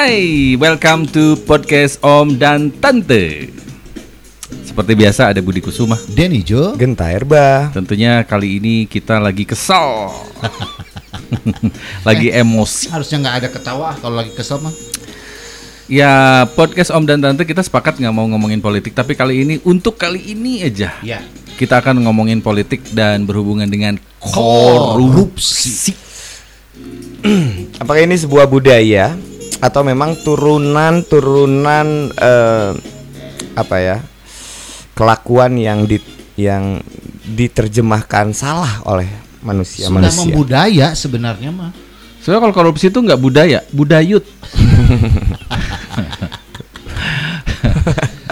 Hai, welcome to podcast Om dan Tante. Seperti biasa ada Budi Kusuma. Denny Jo Genta Erba. Tentunya kali ini kita lagi kesal. lagi emosi. harusnya nggak ada ketawa kalau lagi kesel mah. Ya, podcast Om dan Tante kita sepakat nggak mau ngomongin politik, tapi kali ini untuk kali ini aja Ya. kita akan ngomongin politik dan berhubungan dengan korupsi. Apakah ini sebuah budaya atau memang turunan-turunan eh, apa ya? kelakuan yang di yang diterjemahkan salah oleh manusia Sudah manusia. membudaya sebenarnya mah. Soalnya kalau korupsi itu nggak budaya, budayut.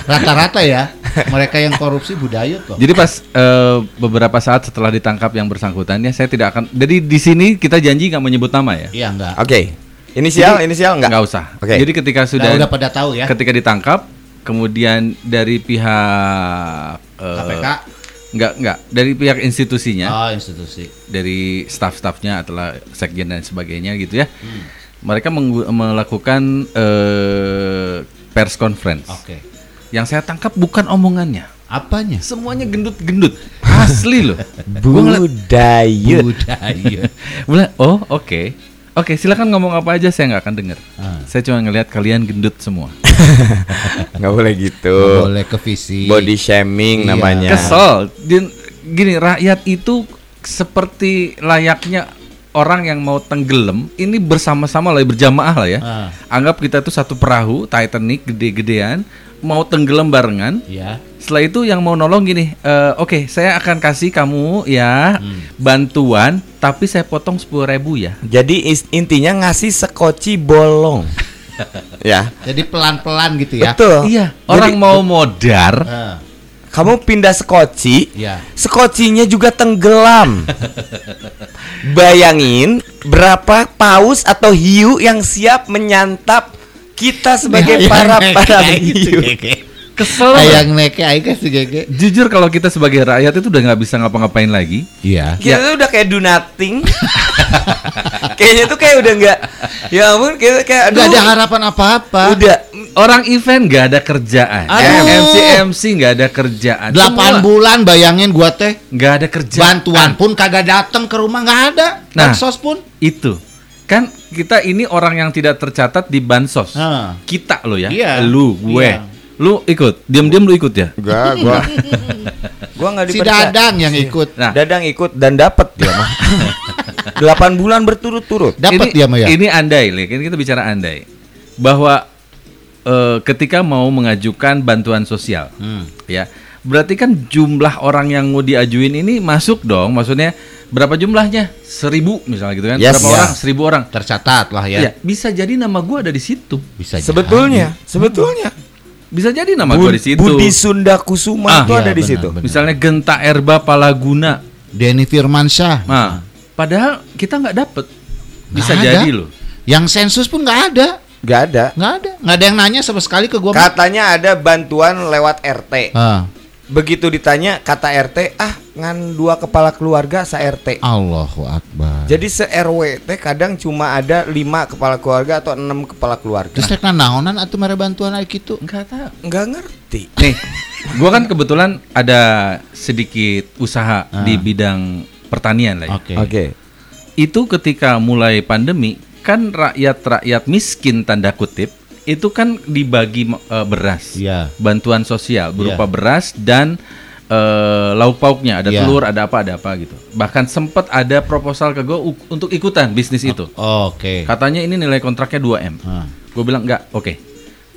Rata-rata ya mereka yang korupsi budaya kok. Jadi pas eh, beberapa saat setelah ditangkap yang bersangkutan ya saya tidak akan. Jadi di sini kita janji nggak menyebut nama ya. Iya enggak. Oke. Inisial, inisial enggak? Nggak usah. Oke. Jadi ketika Sudah sudah udah pada tahu ya. ketika ditangkap, kemudian dari pihak eh, KPK. Nggak nggak dari pihak institusinya, Oh, institusi. dari staf-stafnya atau sekjen dan sebagainya gitu ya. Hmm. Mereka melakukan eh, pers conference. Oke. Yang saya tangkap bukan omongannya. Apanya? Semuanya gendut-gendut. Asli loh. Budaya. Budaya. Bilang, oh oke. Oke, silakan ngomong apa aja saya nggak akan dengar. Ah. Saya cuma ngelihat kalian gendut semua. Nggak boleh gitu. Nggak boleh ke visi. Body shaming Iya. namanya. Kesel. Gini, rakyat itu seperti layaknya orang yang mau tenggelam, ini bersama-sama lah berjamaah lah ya. Ah. Anggap kita tuh satu perahu Titanic gede-gedean mau tenggelam barengan. Ya. Setelah itu yang mau nolong gini, "Eh, oke saya akan kasih kamu ya bantuan, tapi saya potong sepuluh ribu ya. Jadi intinya ngasih sekoci bolong. ya. Jadi pelan-pelan gitu ya. Betul. Iya, Jadi, orang mau modar, Ah, kamu pindah sekoci, ya. Sekocinya juga tenggelam. Bayangin berapa paus atau hiu yang siap menyantap kita sebagai para para hiu. Kesel. Ayang neke aing kasih gege. Jujur kalau kita sebagai rakyat itu udah nggak bisa ngapa-ngapain lagi. Iya. Kita tuh udah kayak do nothing. Kayaknya tuh kayak udah nggak. Ya ampun, kayak kayak aduh, ada harapan apa-apa. Udah Orang event nggak ada kerjaan, Aduh. MC MC nggak ada kerjaan, 8 Semua bulan bayangin gua teh nggak ada kerjaan. bantuan pun kagak datang ke rumah nggak ada. Nah. Bansos pun. itu kan kita ini orang yang tidak tercatat di bansos. Ah. Kita lo ya, Iya. lu, gue, Iya. Lu ikut, diam-diam lu ikut ya. gua gua gua nggak Si. Dadang yang ikut. Nah, Dadang ikut dan dapat dia mah. 8 bulan berturut-turut. Dapat ini, dia mah ya. Ini andai, Le. Kan kita bicara andai bahwa eh, ketika mau mengajukan bantuan sosial, Hmm. ya berarti kan jumlah orang yang mau diajuin ini masuk dong. Maksudnya berapa jumlahnya? Seribu misalnya gitu kan? Yes. berapa Ya. orang? Seribu orang. Tercatat lah ya. Ya, bisa jadi nama gua ada di situ. Bisa Sebetulnya, sebetulnya Bisa jadi nama gua di situ. Budi Sunda Kusuma Ah, itu iya, ada di benar, situ. benar. Misalnya Genta Erba Palaguna. Denny Firmansyah. Nah, padahal kita nggak dapet. Bisa ada. jadi loh. Yang sensus pun nggak ada. Gak ada. Nggak ada. Nggak ada yang nanya sama sekali ke gua. Katanya ada bantuan lewat RT. Ah, Begitu ditanya kata RT, ah ngan dua kepala keluarga sa RT. Allahu Akbar. Jadi se RW teh kadang cuma ada lima kepala keluarga atau enam kepala keluarga. Terus tekna naonan atau mere bantuan aya kitu? Enggak tahu. nggak ngerti. Nih, gua kan kebetulan ada sedikit usaha Ah. di bidang pertanian lah ya. Oke. Oke. Itu ketika mulai pandemi kan rakyat-rakyat miskin tanda kutip itu kan dibagi eh, beras. Iya. Bantuan sosial berupa Iya. beras dan eh, lauk pauknya, ada Iya. telur, ada apa, ada apa gitu. Bahkan sempat ada proposal ke gue untuk ikutan bisnis itu. Oke. Katanya ini nilai kontraknya 2M. Ah. Gue bilang enggak, oke.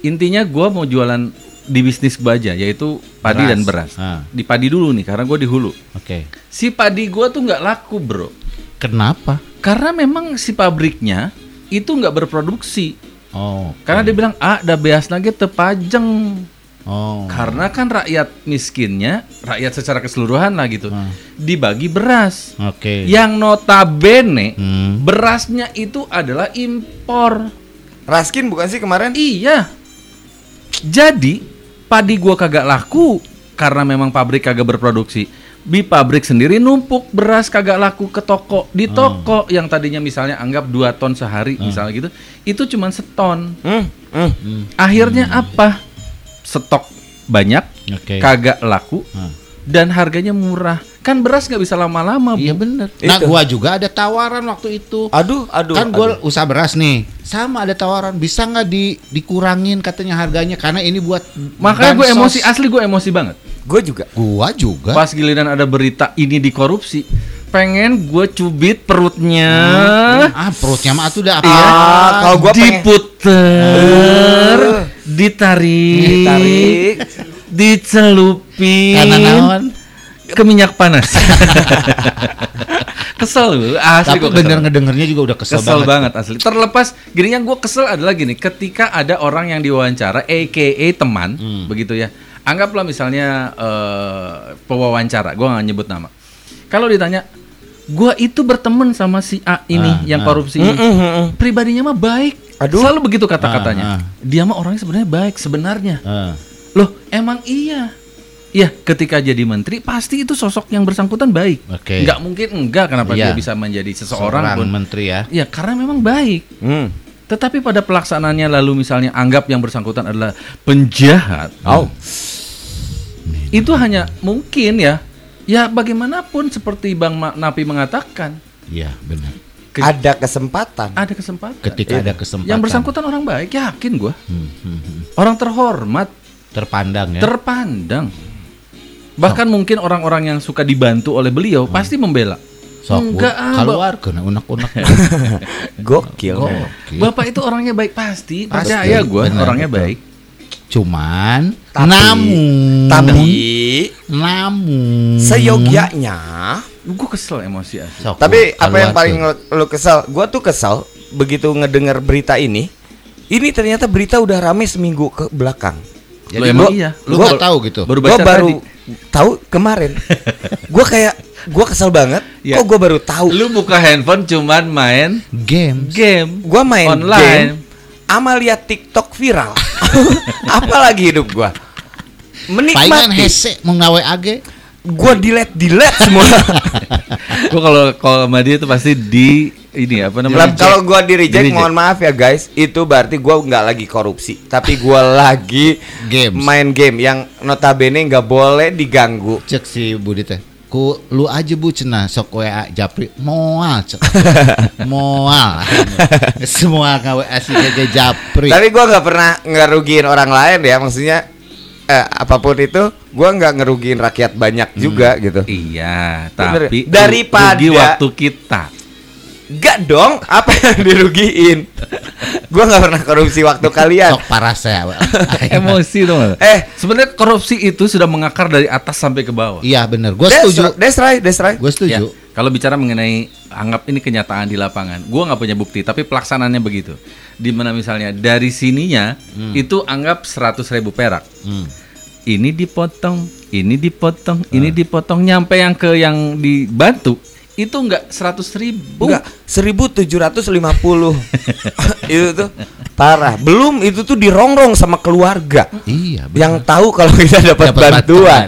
Intinya gue mau jualan di bisnis gue aja, yaitu padi Beras. dan beras. Ah. Di padi dulu nih, karena gue di hulu. Oke. Si padi gue tuh nggak laku bro, Kenapa? karena memang si pabriknya itu nggak berproduksi. Oh. Karena dia bilang, ah, ada beas nage tepajeng. Oh. Karena kan rakyat miskinnya, rakyat secara keseluruhan lah gitu, Ah. dibagi beras. Oke. Yang notabene Hmm. berasnya itu adalah impor. Raskin bukan sih kemarin? Iya. Jadi padi gua kagak laku karena memang pabrik kagak berproduksi. Di pabrik sendiri numpuk beras kagak laku ke toko di toko yang tadinya misalnya anggap 2 ton sehari misalnya gitu itu cuma seton Hmm, hmm. akhirnya apa stok banyak Oke. kagak laku Hmm. dan harganya murah kan beras nggak bisa lama-lama. Iya bener. Nah Itu. gua juga ada tawaran waktu itu. Aduh, aduh. kan aduh. gue usaha beras nih, sama ada tawaran bisa nggak di dikurangin katanya harganya karena ini buat makanya gue emosi asli gue emosi banget Gue juga. Gua juga. pas giliran ada berita ini dikorupsi pengen gue cubit perutnya Ah perutnya mah tuh udah apa? Iya. Ah, kalau gua pengen- diputer, Eh. ditarik, Ditarik. dicelupin Karena naon? ke minyak panas. kesel lu, asli Tapi gua bener ngedengernya juga udah kesel, Kesel banget. banget asli. Terlepas gini yang gue kesel adalah gini, ketika ada orang yang diwawancara, aka teman, Hmm. begitu ya. Anggaplah misalnya eh, pewawancara, gue nggak nyebut nama. Kalau ditanya, gue itu berteman sama si A ini Ah, yang ah. korupsi ini, Mm, mm, mm. pribadinya mah baik. Aduh. Selalu begitu kata-katanya. Ah, ah. Dia mah orangnya sebenarnya baik sebenarnya. Eh, Loh, emang iya. Ya, ketika jadi menteri pasti itu sosok yang bersangkutan baik. Oke. Nggak mungkin enggak kenapa Iya. dia bisa menjadi seseorang seorang pun. menteri ya. Ya, karena memang baik. Hmm. Tetapi pada pelaksanaannya lalu misalnya anggap yang bersangkutan adalah penjahat. Oh. Itu hanya mungkin ya. Ya bagaimanapun seperti Bang Napi mengatakan, Iya benar. ke- Ada kesempatan. ada kesempatan. Ketika ada Yang kesempatan. bersangkutan orang baik, yakin gua. Hmm, hmm, hmm. Orang terhormat, terpandang ya. terpandang. Bahkan mungkin orang-orang yang suka dibantu oleh beliau pasti membela. Sok Enggak, ah, keluar kena unek-unek. Gokil. Gokil. Bapak itu orangnya baik pasti, Pasti, percaya gua benar, orangnya betul. baik. Cuman Tapi- namun Tapi namun seyogianya Gue kesel emosi asli. Sok, Tapi gua apa yang paling lo, lo kesel? Gua tuh kesel begitu ngedengar berita ini. Ini ternyata berita udah rame seminggu ke belakang. Lo Jadi emang gua- iya. lu Gua- nggak tahu gitu. Baru Gua baru tadi. Tahu kemarin. gua kayak gua kesel banget. Ya. Kok gua baru tahu? Lu buka handphone cuman main Games. game. Gua main online. game ama lihat TikTok viral. Apalagi hidup gua. Palingan Menikmati. hese mau ngawe age. Gua delete delete semua. Gue kalau kalau sama dia itu pasti di ini apa namanya? kalau gua di reject, Di-reject. mohon maaf ya guys, itu berarti gua nggak lagi korupsi, tapi gua lagi Games. main game yang notabene nggak boleh diganggu. Cek si Budi teh. Ku lu aja bu cenah sok WA Japri moal cek. moal. Semua ngawe asik Japri. Tapi gua nggak pernah ngerugiin orang lain ya, maksudnya eh, apa pun itu, gua nggak ngerugiin rakyat banyak juga gitu. Iya, Bener. tapi Daripada- rugi waktu kita. Gak dong, apa yang dirugiin? gua nggak pernah korupsi waktu kalian. Sok parah saya. Emosi dong. Eh, Sebenarnya korupsi itu sudah mengakar dari atas sampai ke bawah. Iya bener. Gue that's, setuju. that's right, that's right. Gue Ya, setuju. kalau bicara mengenai anggap ini kenyataan di lapangan, gua nggak punya bukti, tapi pelaksanaannya begitu. Di mana misalnya dari sininya itu anggap 100 ribu perak. Hmm. Ini dipotong, ini dipotong, ini dipotong, nyampe yang ke yang dibantu itu enggak 100 ribu. Enggak, 1750. itu tuh parah. Belum itu tuh dirongrong sama keluarga. Iya. bener. Yang tahu kalau kita dapat Dapat bantuan.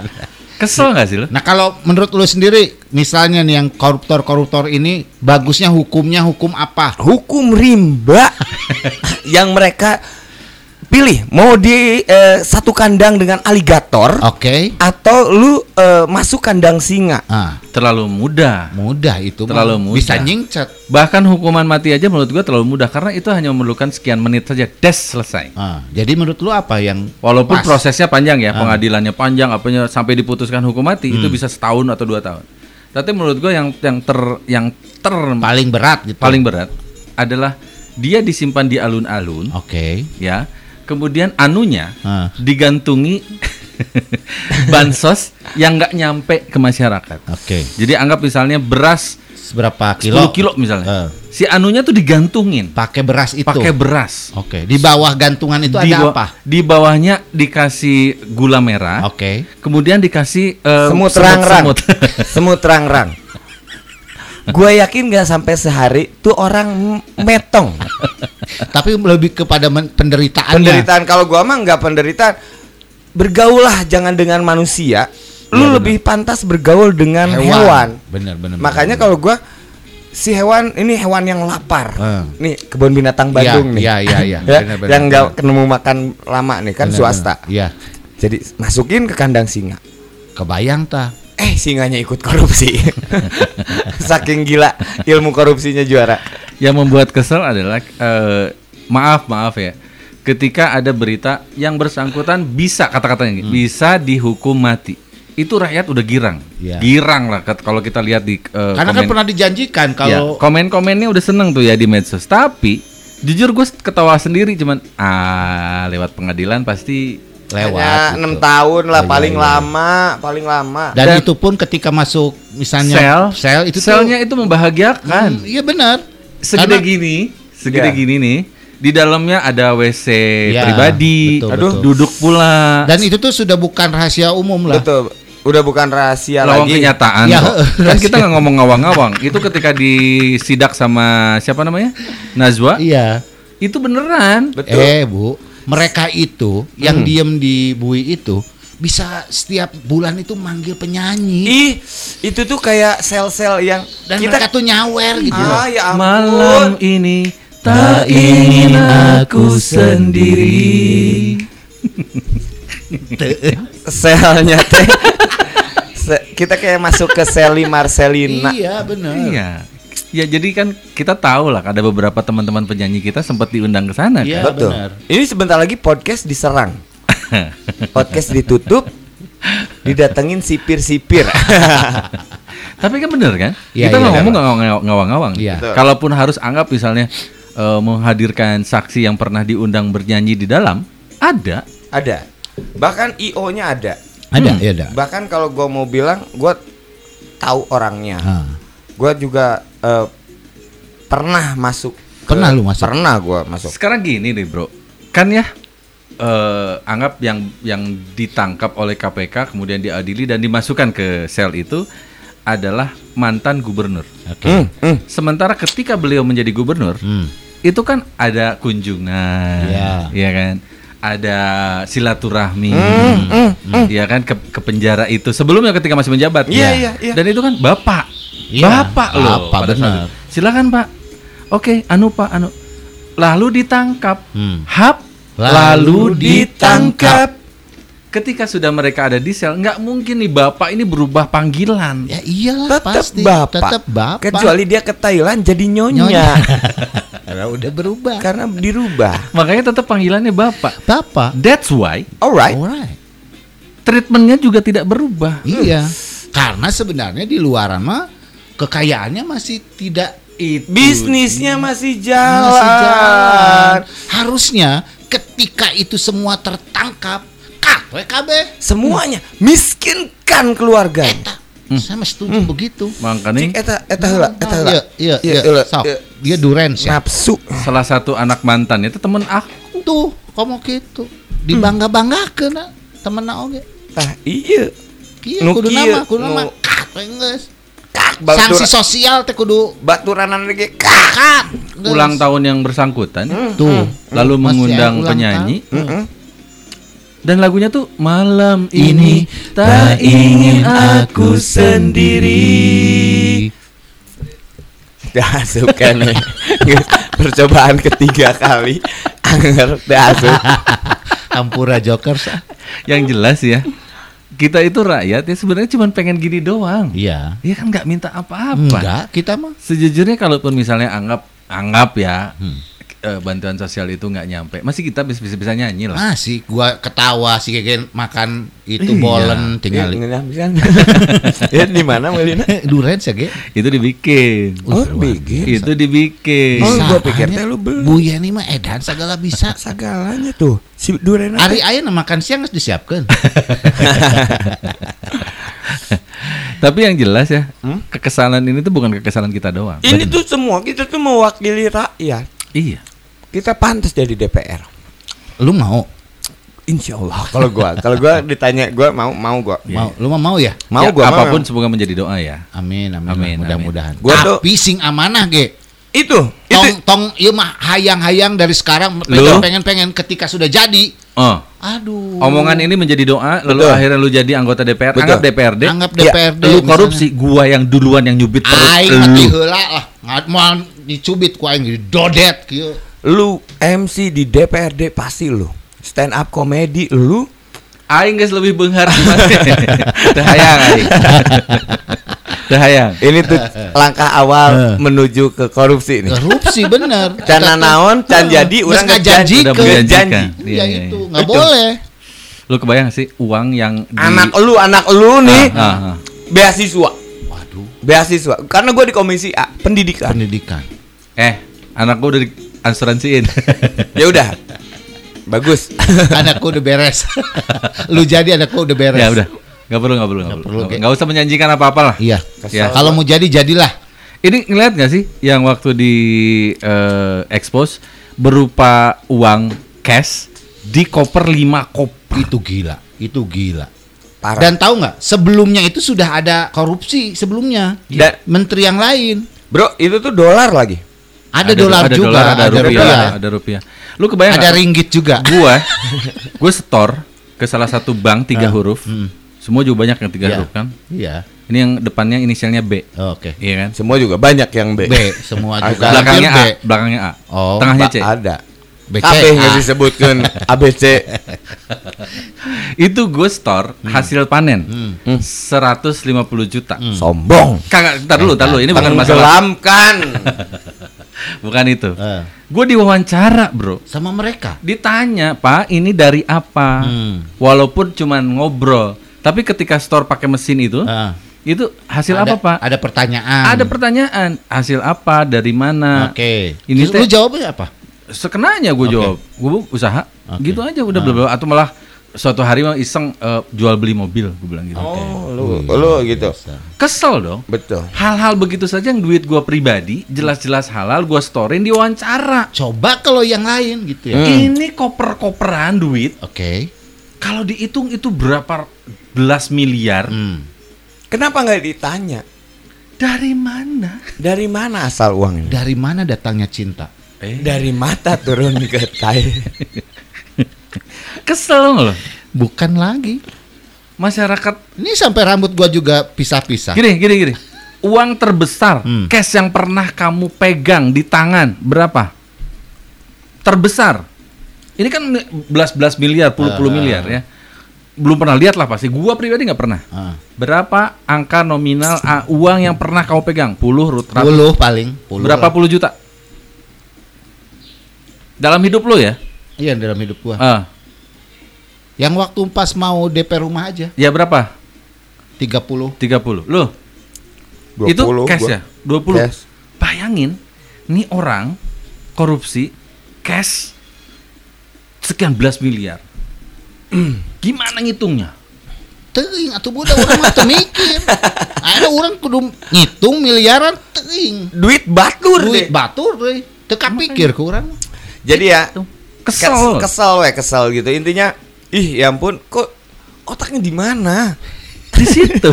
Kesel nggak sih lo? Nah kalau menurut lu sendiri, misalnya nih yang koruptor-koruptor ini, bagusnya hukumnya hukum apa? Hukum rimba yang mereka pilih mau di eh, satu kandang dengan aligator Oke. atau lu eh, masuk kandang singa. Ah, Terlalu mudah. mudah itu. Terlalu mudah. Bisa nyingcet. Bahkan hukuman mati aja menurut gua terlalu mudah karena itu hanya memerlukan sekian menit saja des selesai. Ah, jadi menurut lu apa yang Walaupun pas? prosesnya panjang ya, Ah. pengadilannya panjang, apanya sampai diputuskan hukum mati itu bisa setahun atau dua tahun. Tapi menurut gua yang yang ter yang ter paling berat gitu? paling berat adalah dia disimpan di alun-alun, Oke. ya. Kemudian anunya Ah. digantungi bansos yang nggak nyampe ke masyarakat. Oke. Jadi anggap misalnya beras Seberapa 10 kilo? kilo, misalnya. Eh. Si anunya tuh digantungin Pakai beras itu. pakai beras. Oke. Di bawah gantungan itu di, ada apa? di bawahnya dikasih gula merah. Oke. Kemudian dikasih eh, semut rang-rang. semut. semut rang-rang. Gue yakin gak sampai sehari tuh orang metong. Tapi lebih kepada penderitaannya. Penderitaan kalau gua mah nggak penderitaan. Bergaulah jangan dengan manusia. lu lebih pantas bergaul dengan hewan. Bener bener. Makanya bener. kalau gua si hewan ini hewan yang lapar. Eh. Nih kebun binatang Bandung Iya, nih. iya, iya, iya. Ya, Bener, bener, yang nggak bener. ketemu makan lama nih kan Bener, swasta. bener. Iya. Jadi masukin ke kandang singa. Kebayang ta. Eh singanya ikut korupsi. Saking gila ilmu korupsinya juara. Yang membuat kesel adalah eh, maaf maaf ya. Ketika ada berita yang bersangkutan bisa kata-katanya Hmm. bisa dihukum mati. Itu rakyat udah girang. Iya. Girang lah kalau kita lihat di eh, Karena kan komen- pernah dijanjikan Ya, kalau komen-komennya udah seneng tuh ya di medsos. Tapi jujur gue ketawa sendiri cuman ah lewat pengadilan pasti lewat. Hanya gitu. enam tahun lah Iya, paling iya. lama, paling lama. Dan, Dan- itu pun ketika masuk misalnya sel, sel itu tuh- selnya itu membahagiakan. Hmm, Iya benar. segede Karena- gini, segede Ya. gini nih. Di dalamnya ada WC Ya, pribadi, betul, aduh, betul. duduk pula. Dan itu tuh sudah bukan rahasia umum lah. Betul. Udah bukan rahasia lawang lagi. kenyataan Ya, kok. Kan kita nggak ngomong ngawang-ngawang. Itu ketika disidak sama siapa namanya? Najwa. Iya. Itu beneran. Betul. Eh bu, mereka itu yang Hmm. diem di bui itu bisa setiap bulan itu manggil penyanyi Ih, itu tuh kayak sel-sel yang dan kita mereka tuh nyawer gitu. Ah, ya ampun. Malam ini tak ingin aku sendiri. selnya teh kita kayak masuk ke Sally Marcelina. Iya benar. Iya. Ya jadi kan kita tahu lah ada beberapa teman-teman penyanyi kita sempat diundang ke sana Iya. kan. Betul. benar. Ini sebentar lagi podcast diserang. podcast ditutup, didatengin sipir-sipir. Tapi kan bener kan? Iya, kita iya, nggak iya. ngomong ngawang- ngawang- ngawang-ngawang. Iya. Betul. Kalaupun harus anggap misalnya eh, menghadirkan saksi yang pernah diundang bernyanyi di dalam, ada. ada. Bahkan IO-nya ada. Ada, Hmm. iya ada. Bahkan kalau gue mau bilang, gue tahu orangnya. Ah. Gue juga eh, pernah masuk. ke- Pernah lu masuk? Pernah gue masuk. Sekarang gini nih bro, kan ya eh, anggap yang yang ditangkap oleh KPK kemudian diadili dan dimasukkan ke sel itu adalah mantan gubernur. Oke. Hmm, hmm. Sementara ketika beliau menjadi gubernur, Hmm. itu kan ada kunjungan, Iya. ya kan? Ada silaturahmi, Hmm, ya kan ke, ke penjara itu sebelumnya ketika masih menjabat. Iya, Ya. iya, iya. Dan itu kan bapak, Iya, bapak loh. bapak, benar. Silakan pak. Oke, anu pak, anu. Lalu ditangkap, Hmm. hap, Lalu lalu, ditangkap. ditangkap. Ketika sudah mereka ada di sel, nggak mungkin nih bapak ini berubah panggilan. Ya iyalah Tetap pasti. bapak. Tetap bapak. Kecuali dia ke Thailand jadi nyonya. Nyonya. Karena udah berubah. Karena dirubah. Makanya tetap panggilannya bapak. Bapak. That's why Alright. Alright. treatmentnya juga tidak berubah. Iya. Karena sebenarnya di luaran mah kekayaannya masih tidak Itu Bisnisnya masih jalan. masih jalan. Harusnya ketika itu semua tertangkap, WKB. Semuanya miskinkan keluarga. Eta, saya mah setuju begitu. Makanya Cik eta eta heula, eta heula. Iya, iya, Iya, iya. heula, Sok. iya. Dia durens ya. Nafsu. salah satu anak mantan itu temen aku. Tuh, kamu gitu. Dibangga-banggakeun nah, temenna oge. Ah, iya. Iya, kudu kieu, nama, kudu nama. Geus. Kak, Sanksi sosial teh kudu baturanan lagi kak. Ulang tahun yang bersangkutan, Tuh. lalu Masih mengundang ulang penyanyi tahun. Mm-mm. dan lagunya tuh malam ini tak ingin aku sendiri. Dah suka nih. Percobaan ketiga kali. Anger dah asup. Ampura Jokers. Yang jelas ya, kita itu rakyat ya sebenarnya cuma pengen gini doang. Iya. Iya kan nggak minta apa-apa. Enggak, kita mah. Sejujurnya kalaupun misalnya anggap anggap ya Hmm. Eh, bantuan sosial itu nggak nyampe, masih kita bisa bisa, bisa nyanyi lah. Masih gua ketawa si Gegen makan itu Iya. bolen tinggal Iya, bisa. Ya di mana Melina? Durens ya, Ge? Itu dibikin. Oh, bikin. Itu dibikin. Oh, Bisa gua pikir teh lu beli. Bu mah edan segala bisa. Sagalanya tuh. Si Duren Hari aya makan siang geus disiapkeun. Tapi yang jelas ya, Hmm? kekesalan ini tuh bukan kekesalan kita doang. Ini tuh semua kita tuh mewakili rakyat. Iya. Kita pantas jadi DPR. Lu mau? Insya Allah. Kalau gua, kalau gua ditanya, gua mau mau gua. Mau, lu mah mau ya? Mau Ya, gua mau. apa pun semoga menjadi doa ya. Amin, amin, Amin, mudah-mudahan. Gua tuh- Tapi sing amanah, Ge. Itu, Tong itu tong ieu mah hayang-hayang dari sekarang Lu? pengen-pengen ketika sudah jadi Oh. Aduh. Omongan ini menjadi doa, lalu Betul. akhirnya lu jadi anggota DPR, Betul. anggap DPRD. Anggap Ya, DPRD. lu misalnya. korupsi, gua yang duluan yang nyubit perut Aing lu. mati heula lah. Ngat mau dicubit ku aing dodet kieu. Lu MC di DPRD pasti lu. Stand up komedi lu. Aing guys lebih benghar gimana? Teu hayang aing. Ini tuh langkah awal menuju ke korupsi nih. Korupsi bener. Can naon, can jadi, urang ngajanji Udah ke menjanjikan. janji. Iya, Ya iya, itu iya. nggak boleh. Lu kebayang sih uang yang di- Anak lu, anak lu nih Ah, ah, ah. beasiswa. Waduh. Beasiswa. Karena gue di komisi A, pendidikan. Pendidikan. Eh, anak gua udah diasuransiin. ya udah. Bagus. anakku udah beres. Lu jadi anakku udah beres. ya udah. Gak perlu, gak perlu, gak Nggak perlu. perlu, Gak, Ge. usah menjanjikan apa-apa lah. Iya. Ya. Kalau mau jadi jadilah. Ini ngeliat gak sih yang waktu di eh, expose berupa uang cash di koper 5 koper. Itu gila. Itu gila. Parah. Dan tahu nggak? Sebelumnya itu sudah ada korupsi sebelumnya. Dan- Menteri yang lain. Bro, itu tuh dolar lagi. Ada, dolar ada juga, dolar, ada, rupiah, rupiah. ada rupiah. Lu kebayang Ada ringgit juga. Gua, gue setor ke salah satu bank tiga Ah, huruf. hmm. Semua juga banyak yang tiga Iya. huruf kan. Iya. Ini yang depannya inisialnya B, Oke. iya kan? Semua juga banyak yang B. B semua juga. Belakangnya A, belakangnya A. Oh, Tengahnya C. Ada. BCA. Kabeh nggak disebutkan ABC. Itu gue store Hmm. hasil panen 150 juta. Sombong. Kagak, ntar dulu, ntar dulu. Ini bukan masalah, Tenggelamkan. bukan itu. Eh, Gue diwawancara, bro. sama mereka. Ditanya, Pak, ini dari apa? Hmm. Walaupun cuman ngobrol, tapi ketika store pakai mesin itu, Ah. itu hasil ada, apa, Pak? Ada pertanyaan. Ada pertanyaan, hasil apa, dari mana? Oke. Ini Terus lu jawabnya apa? Sekenanya gue Oke. jawab, gue usaha, Oke. gitu aja udah bla bla. Atau malah suatu hari mah iseng eh, jual beli mobil, gue bilang gitu. Oh, lu lu gitu. Kesel dong. Betul. Hal-hal begitu saja yang duit gua pribadi, jelas-jelas halal, gua storein di wawancara. Coba kalau yang lain gitu ya. Hmm. Ini koper-koperan duit, Oke. kalau dihitung itu berapa belas miliar? Hmm. Kenapa nggak ditanya? Dari mana? Dari mana asal uang ini? Dari mana datangnya cinta? Eh, Dari mata turun ke tai. kesel nggak lo? Bukan lagi. Masyarakat Ini sampai rambut gua juga pisah-pisah. gini, gini, gini. Uang terbesar, Hmm. cash yang pernah kamu pegang di tangan berapa? Terbesar. Ini kan belas-belas miliar, puluh-puluh Ah. miliar ya. Belum pernah lihat lah pasti. Gua pribadi nggak pernah. Ah. Berapa angka nominal ah, uang yang pernah kamu pegang? Puluh, rut- Puluh paling. Puluh berapa lah. puluh juta? Dalam hidup lo ya? Iya dalam hidup gua. Ah, Yang waktu pas mau DP rumah aja ya berapa? 30. 30. Lo? itu 20 cash gua. ya? 20. Cash. Bayangin, nih orang korupsi cash sekian belas miliar. Gimana ngitungnya? Teuing atuh budak orang mah teu mikir. Ada orang kudu ngitung miliaran teuing. Duit batur Duit deh. batur deui. Teu kapikir ku urang. Jadi ya Tuh, kesel Kesel. kesel we kesel gitu. Intinya ih ya ampun kok otaknya di mana? Di situ.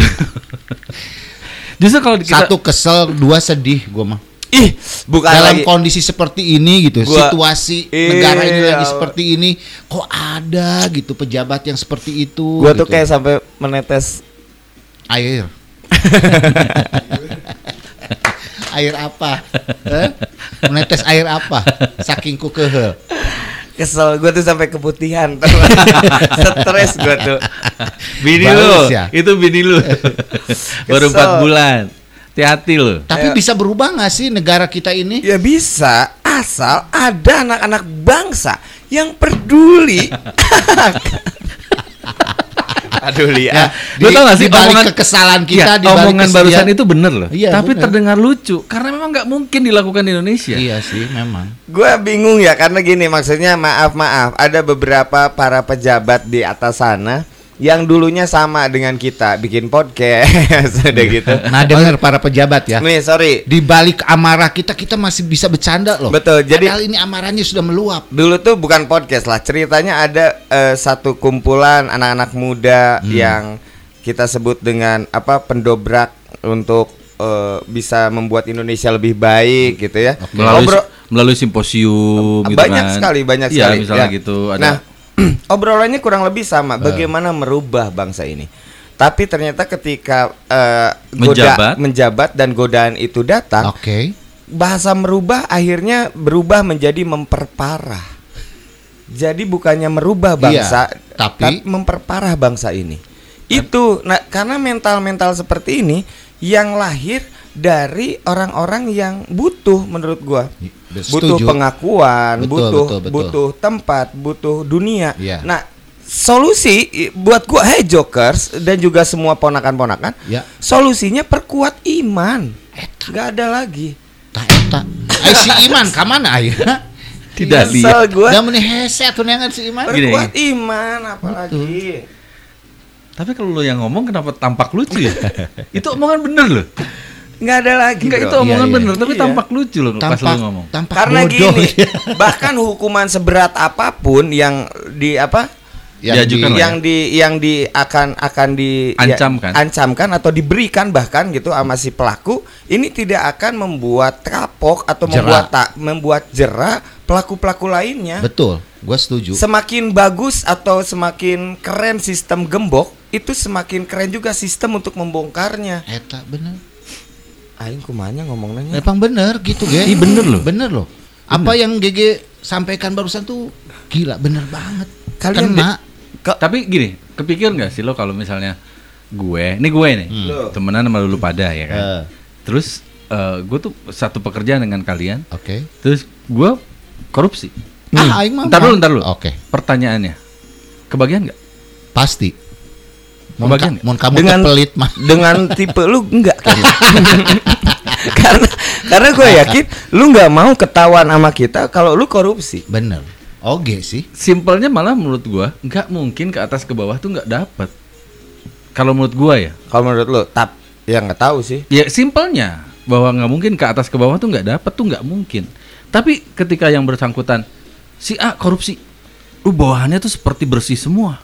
Justru kalau kita Satu kesel, dua sedih gua mah. Ih, bukan Dalam lagi. kondisi seperti ini gitu, Gua- situasi Iya. negara ini lagi seperti ini, kok ada gitu pejabat yang seperti itu. Gua tuh gitu. kayak sampai menetes air. air apa? Eh? Menetes air apa? Saking ku kehel. Kesel gue tuh sampai keputihan stres gue tuh bini lu, ya? itu bini lu. Baru empat bulan. Hati-hati lu. Tapi Ayo. bisa berubah nggak sih negara kita ini? ya bisa asal ada anak-anak bangsa yang peduli aduh Lia Ya, Lu tau gak sih di balik omongan- kekesalan kita di balik omongan kesedihan- barusan itu bener loh. Iya, Tapi bener. terdengar lucu karena memang nggak mungkin dilakukan di Indonesia. Iya sih, memang. gue bingung ya karena gini maksudnya maaf maaf ada beberapa para pejabat di atas sana yang dulunya sama dengan kita bikin podcast udah gitu Nah, dengar para pejabat ya. nih sorry Di balik amarah kita kita masih bisa bercanda loh. Betul, jadi- Padahal ini amarahnya sudah meluap. Dulu tuh bukan podcast lah, ceritanya ada eh, satu kumpulan anak-anak muda Hmm. yang kita sebut dengan apa pendobrak untuk eh, bisa membuat Indonesia lebih baik gitu ya. Melalui melalui simposium gitu banyak kan. sekali, banyak Iya, sekali. misalnya ya. gitu ada Nah, obrolannya kurang lebih sama. Eh. Bagaimana merubah bangsa ini. Tapi ternyata ketika eh, Menjabat. menjabat dan godaan itu datang, Oke. bahasa merubah akhirnya berubah menjadi memperparah. Jadi bukannya merubah bangsa, Iya, tapi- memperparah bangsa ini. Itu nah karena mental-mental seperti ini yang lahir dari orang-orang yang butuh menurut gua. Butuh Setuju. pengakuan, Betul, butuh betul, betul. butuh tempat, butuh dunia. Iya. Nah, solusi i- buat gua hey jokers dan juga semua ponakan-ponakan, Ya. solusinya perkuat iman. Gak ada lagi. Tak eta. Ai si Iman ka mana aya? Tidak lihat. gua. Da meni hese atuh neangan si Iman. Gini. Perkuat iman apalagi. Tapi kalau lo yang ngomong kenapa tampak lucu ya? itu omongan bener loh. Nggak ada lagi. Enggak itu omongan Iya, iya. bener, tapi Iya. tampak lucu loh pas Tampak lo ngomong. tampak Karena bodoh. gini, bahkan hukuman seberat apa pun yang di apa? Diajukan lah ya. yang di yang di akan akan di ya, Ancamkan. ancamkan atau diberikan bahkan gitu sama si pelaku ini tidak akan membuat kapok atau Jera. membuat tak membuat jera pelaku-pelaku lainnya. Betul, gua setuju. Semakin bagus atau semakin keren sistem gembok, itu semakin keren juga sistem untuk membongkarnya. Eta bener. Aing kumanya ngomong nanya. Memang bener gitu, Ge. Ih, bener loh. Bener loh. Apa yang GG sampaikan barusan tuh gila bener banget. Kalian Kena. Tapi gini, kepikir nggak sih lo kalau misalnya gue, ini gue nih, Lo. temenan sama lu pada ya kan. Eh, Terus eh, gue tuh satu pekerjaan dengan kalian, Oke. terus gue korupsi. Ah, aing mah. Ntar dulu, ntar dulu. Oke, Pertanyaannya, kebagian nggak? pasti. Kebagian ka- mun kamu Dengan- pelit mah. dengan tipe lu enggak kayaknya. karena karena gue yakin lu nggak mau ketahuan sama kita kalau lu korupsi. Bener. Oke sih. Simpelnya malah menurut gue nggak mungkin ke atas ke bawah tuh nggak dapat. Kalau menurut gue ya, Kalau menurut lu, tap ya nggak tahu sih. ya simpelnya bahwa nggak mungkin ke atas ke bawah tuh nggak dapat tuh nggak mungkin. Tapi ketika yang bersangkutan si A korupsi, lu bawahannya tuh seperti bersih semua.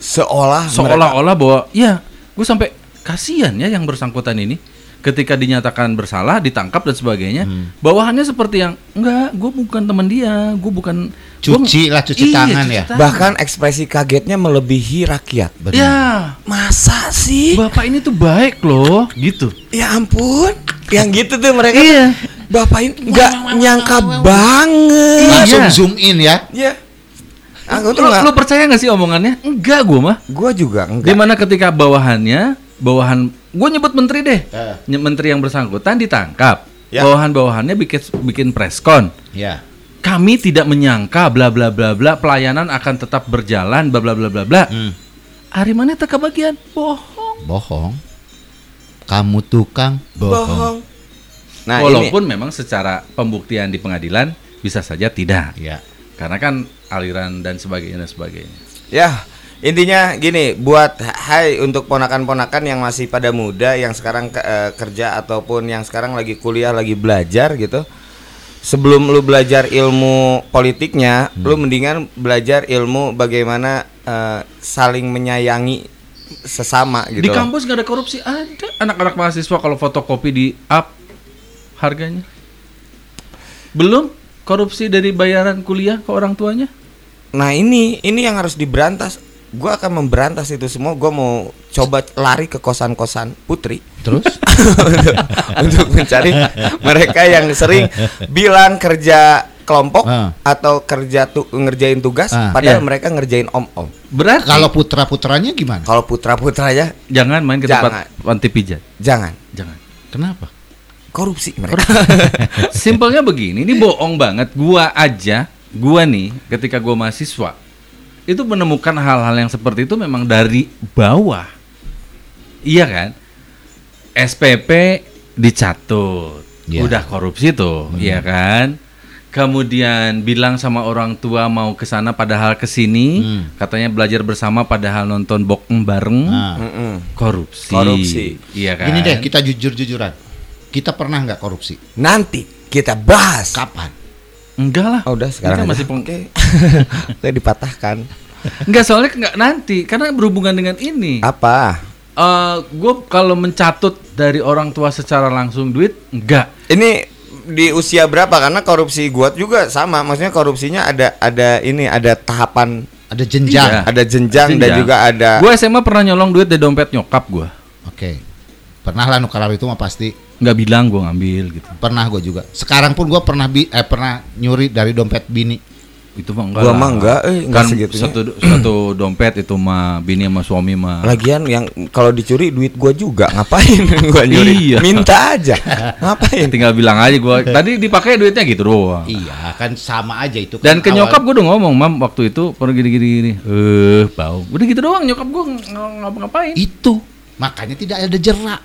Seolah seolah-olah bahwa ya gue sampai kasihan ya yang bersangkutan ini ketika dinyatakan bersalah ditangkap dan sebagainya bawahannya seperti yang enggak gue bukan teman dia gue bukan gua- Cuci lah, cuci Iya, tangan cuci ya. tangan. bahkan ekspresi kagetnya melebihi rakyat. Bener. ya Masa sih? bapak ini tuh baik loh gitu Ya ampun. Yang gitu tuh mereka. iya Bapak ini nggak nyangka banget. Langsung Iya. zoom in ya. Ya. Aku tuh lu, nggak. lu percaya nggak sih omongannya enggak gue mah Gua juga enggak. di mana ketika bawahannya bawahan gue nyebut menteri deh Eh. Menteri yang bersangkutan ditangkap Ya. bawahan-bawahannya bikin bikin preskon Ya. kami tidak menyangka bla bla bla bla pelayanan akan tetap berjalan bla bla bla bla bla. Hmm. Hari mana teka bagian? Bohong. Bohong. Kamu tukang bohong. bohong. Nah, Walaupun memang secara pembuktian di pengadilan bisa saja tidak. Ya. Karena kan aliran dan sebagainya dan sebagainya. Ya, intinya gini, buat hai untuk ponakan-ponakan yang masih pada muda yang sekarang ke- eh, kerja ataupun yang sekarang lagi kuliah, lagi belajar gitu. Sebelum lu belajar ilmu politiknya, lu mendingan belajar ilmu bagaimana eh, saling menyayangi sesama gitu. Di kampus nggak ada korupsi, ada anak-anak mahasiswa kalau fotokopi di up harganya. Belum korupsi dari bayaran kuliah ke orang tuanya. Nah, ini ini yang harus diberantas. Gua akan memberantas itu semua. Gua mau coba lari ke kosan-kosan putri. Terus? untuk, untuk mencari mereka yang sering bilang kerja kelompok Ah. atau kerja tu, ngerjain tugas Ah. padahal Iya. mereka ngerjain om-om. Berarti Kalau putra-putranya gimana? Kalau putra-putra ya jangan main ke Jangan. tempat panti pijat. jangan Jangan. Kenapa? Korupsi mereka. Simpelnya begini, ini bohong banget. Gua aja, gua nih, ketika gua mahasiswa, itu menemukan hal-hal yang seperti itu memang dari bawah. Iya kan? SPP dicatut, Iya. udah korupsi tuh, iya kan? Kemudian bilang sama orang tua mau ke sana padahal ke sini, Hmm. katanya belajar bersama padahal nonton bokeng bareng, Nah, korupsi. Korupsi. Iya kan? gini deh, kita jujur-jujuran. Kita pernah nggak korupsi? Nanti kita bahas. Kapan? Enggak lah. Oh, udah sekarang Ini aja. masih peng- Oke. Saya dipatahkan. Enggak soalnya enggak nanti karena berhubungan dengan ini. Apa? Eh gue kalau mencatut dari orang tua secara langsung duit enggak. Ini di usia berapa? Karena korupsi gua juga sama. Maksudnya korupsinya ada ada ini ada tahapan Ada jenjang. Iya. Ada jenjang, dan Jenjang. juga ada Gue SMA pernah nyolong duit dari dompet nyokap gue. Oke. Pernah lah nukerar itu mah pasti. Nggak bilang gue ngambil gitu. Pernah gue juga. Sekarang pun gue pernah bi eh pernah nyuri dari dompet bini. Itu mah enggak Gua mah enggak, eh, enggak kan segitunya. satu satu dompet itu mah bini sama suami mah. Lagian yang kalau dicuri duit gua juga ngapain gua nyuri? Iya. Minta aja. ngapain? Tinggal bilang aja gue. Tadi dipakai duitnya gitu doang. Iya, kan sama aja itu. Dan kan ke nyokap awal- gue udah ngomong, mam waktu itu pernah gini-gini gini. Eh, bau. Udah gitu doang nyokap gue ngapa-ngapain. itu makanya tidak ada jerak.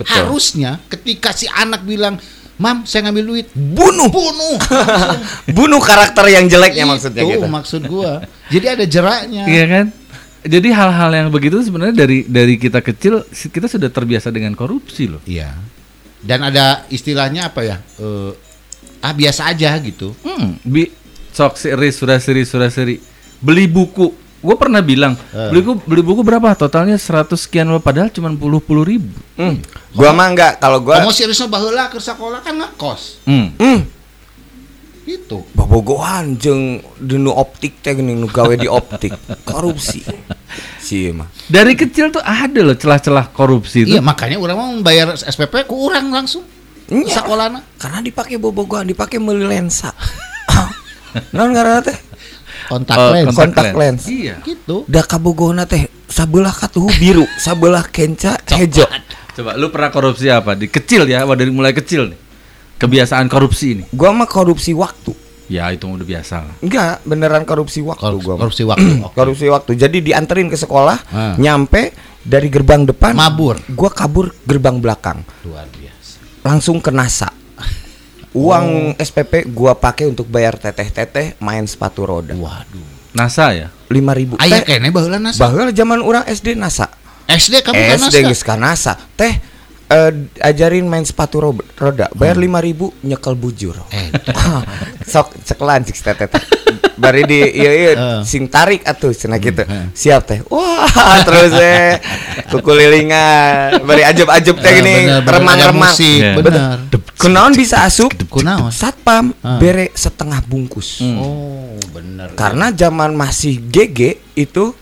Betul. Harusnya ketika si anak bilang, "Mam, saya ngambil duit." Bunuh. Bunuh. Bunuh karakter yang jeleknya Itu maksudnya gitu. maksud gua. Jadi ada jeraknya. Iya kan? Jadi hal-hal yang begitu sebenarnya dari dari kita kecil kita sudah terbiasa dengan korupsi loh. Iya. Dan ada istilahnya apa ya? Eh, ah biasa aja gitu. Hmm, bi sok seri surah seri. Beli buku. Gue pernah bilang, Eh. beli buku beli buku berapa? Totalnya 100 sekian padahal cuma puluh puluh ribu. Hmm. Gua mah enggak kalau gua Kamu seriusnya baheula ke sekolah kan ngekos. Hmm. hmm, Itu. bobogohan jeung dinu optik teh nu gawe di optik. Korupsi. Si mah. Dari kecil tuh ada loh celah-celah korupsi itu. Iya, makanya orang mau membayar SPP ku orang langsung. Iya. Sekolahna. Karena dipakai bobogohan, dipakai meuli lensa. Naon ngaranna teh? Kontak Oh, lens. kontak lens. Iya. Gitu. Da kabogohna teh sabelah katuhu biru, sabelah kenca hejo. Coba lu pernah korupsi apa? Di kecil ya, wah dari mulai kecil nih. Kebiasaan korupsi ini. Gua mah korupsi waktu. Ya itu udah biasa lah. Enggak, beneran korupsi waktu Korupsi, gua. korupsi waktu. Oke. Korupsi waktu. Jadi dianterin ke sekolah, Ah. nyampe dari gerbang depan, Mabur. Gua kabur gerbang belakang, Luar biasa. langsung ke NASA. Uang SPP gua pakai untuk bayar teteh-teteh main sepatu roda. Waduh. NASA ya? 5000 Aya Teh, kene baheula nasa. baheula zaman orang SD NASA. SD kamu kan SD nasa. geus ka NASA. Teh eh, ajarin main sepatu ro- roda, bayar Hmm. 5000 nyekel bujur. Eh, Sok cekelan cik teteh. teh. Bari di iya iya Eh. sing tarik atuh cenah gitu. eh. Siap teh. Wah, terus eh kukulilingan. Bari ajeb-ajeb teh Eh, gini, bener, ada remang-remang. musik, Iya. benar. Kunaon bisa asup? Kunaon? Satpam Ah. bere setengah bungkus. Oh, benar. Karena zaman masih GG itu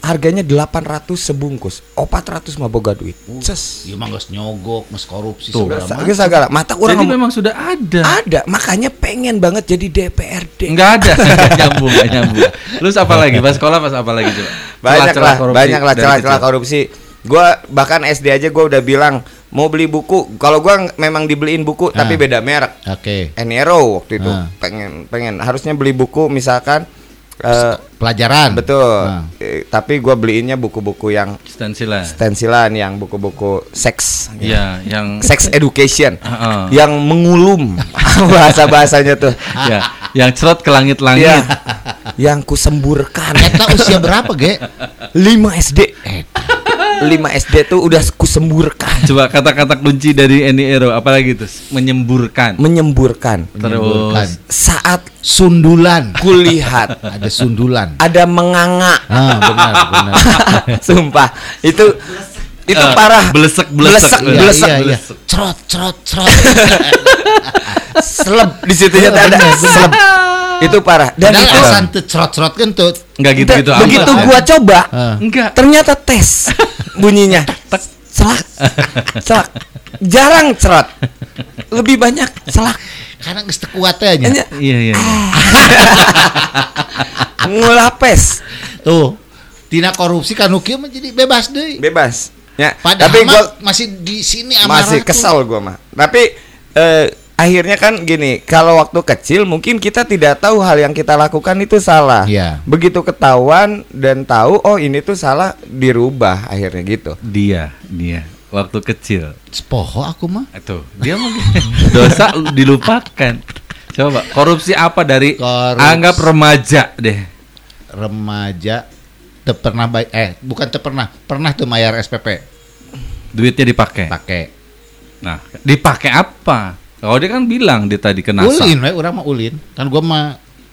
harganya 800 sebungkus. 400 mah boga duit. Ces. Ieu mah geus nyogok, geus korupsi Tuh. segala Geus sagala. Mata Jadi orang ngomong, memang sudah ada. ada, makanya pengen banget jadi DPRD. Enggak ada, enggak nyambung, enggak nyambung. Lu apa lagi? Pas sekolah pas apa lagi coba? banyak Celah-celah lah, korupsi banyak lah celah-celah korupsi. Gua bahkan SD aja gua udah bilang mau beli buku. Kalau gua ng- memang dibeliin buku tapi Ah. beda merek. Oke. Enero waktu itu Ah. pengen pengen harusnya beli buku misalkan eh, Pelajaran. betul. Nah. Eh, tapi gua beliinnya buku-buku yang Stensilan. stensilan yang buku-buku seks. Iya, yang Sex education. Heeh. yang mengulum bahasa-bahasanya tuh. ya, yang cerot ke langit-langit. Iya. yang kusemburkan. Eta usia berapa, Ge? 5 SD. Eh, 5 SD tuh udah kusemburkan. Coba kata-kata kunci dari Eni Ero apalagi tuh? Menyemburkan. Menyemburkan. Menyemburkan. Terus Saat sundulan. kulihat Ada sundulan. ada menganga. Ah, benar, benar. Sumpah. Itu itu Eh, parah. belesek, belesek. belesek, Iya, belesek. iya, iya. Cerot, cerot, cerot. Seleb di situnya tuh ada seleb. Itu parah. Dan Dan itu alasan tuh cerot-cerot kan tuh. Enggak gitu-gitu amat. begitu gua coba, Ah. Enggak. ternyata tes bunyinya. Selak. Selak. Jarang cerot. Lebih banyak selak. Karena geus teu kuat teh nya. Hanya Iya, iya. iya. ngulapes. Tuh. Tina korupsi kan kieu mah jadi bebas deui. Bebas. Ya, Padahal tapi gua masih di sini amarah masih tuh. kesal gua mah. Tapi eh, akhirnya kan gini, kalau waktu kecil mungkin kita tidak tahu hal yang kita lakukan itu salah. Iya. Begitu ketahuan dan tahu oh ini tuh salah dirubah akhirnya gitu. Dia, dia waktu kecil. Poho aku mah. Itu, dia mungkin dosa dilupakan. Coba korupsi apa dari Korupsi. anggap remaja deh. Remaja teu pernah bay eh bukan teu pernah, pernah tuh bayar SPP. Duitnya dipakai. Pakai. Nah, dipakai apa? Kalau dia kan bilang dia tadi kena Ulin we urang mah ulin. Kan gua mah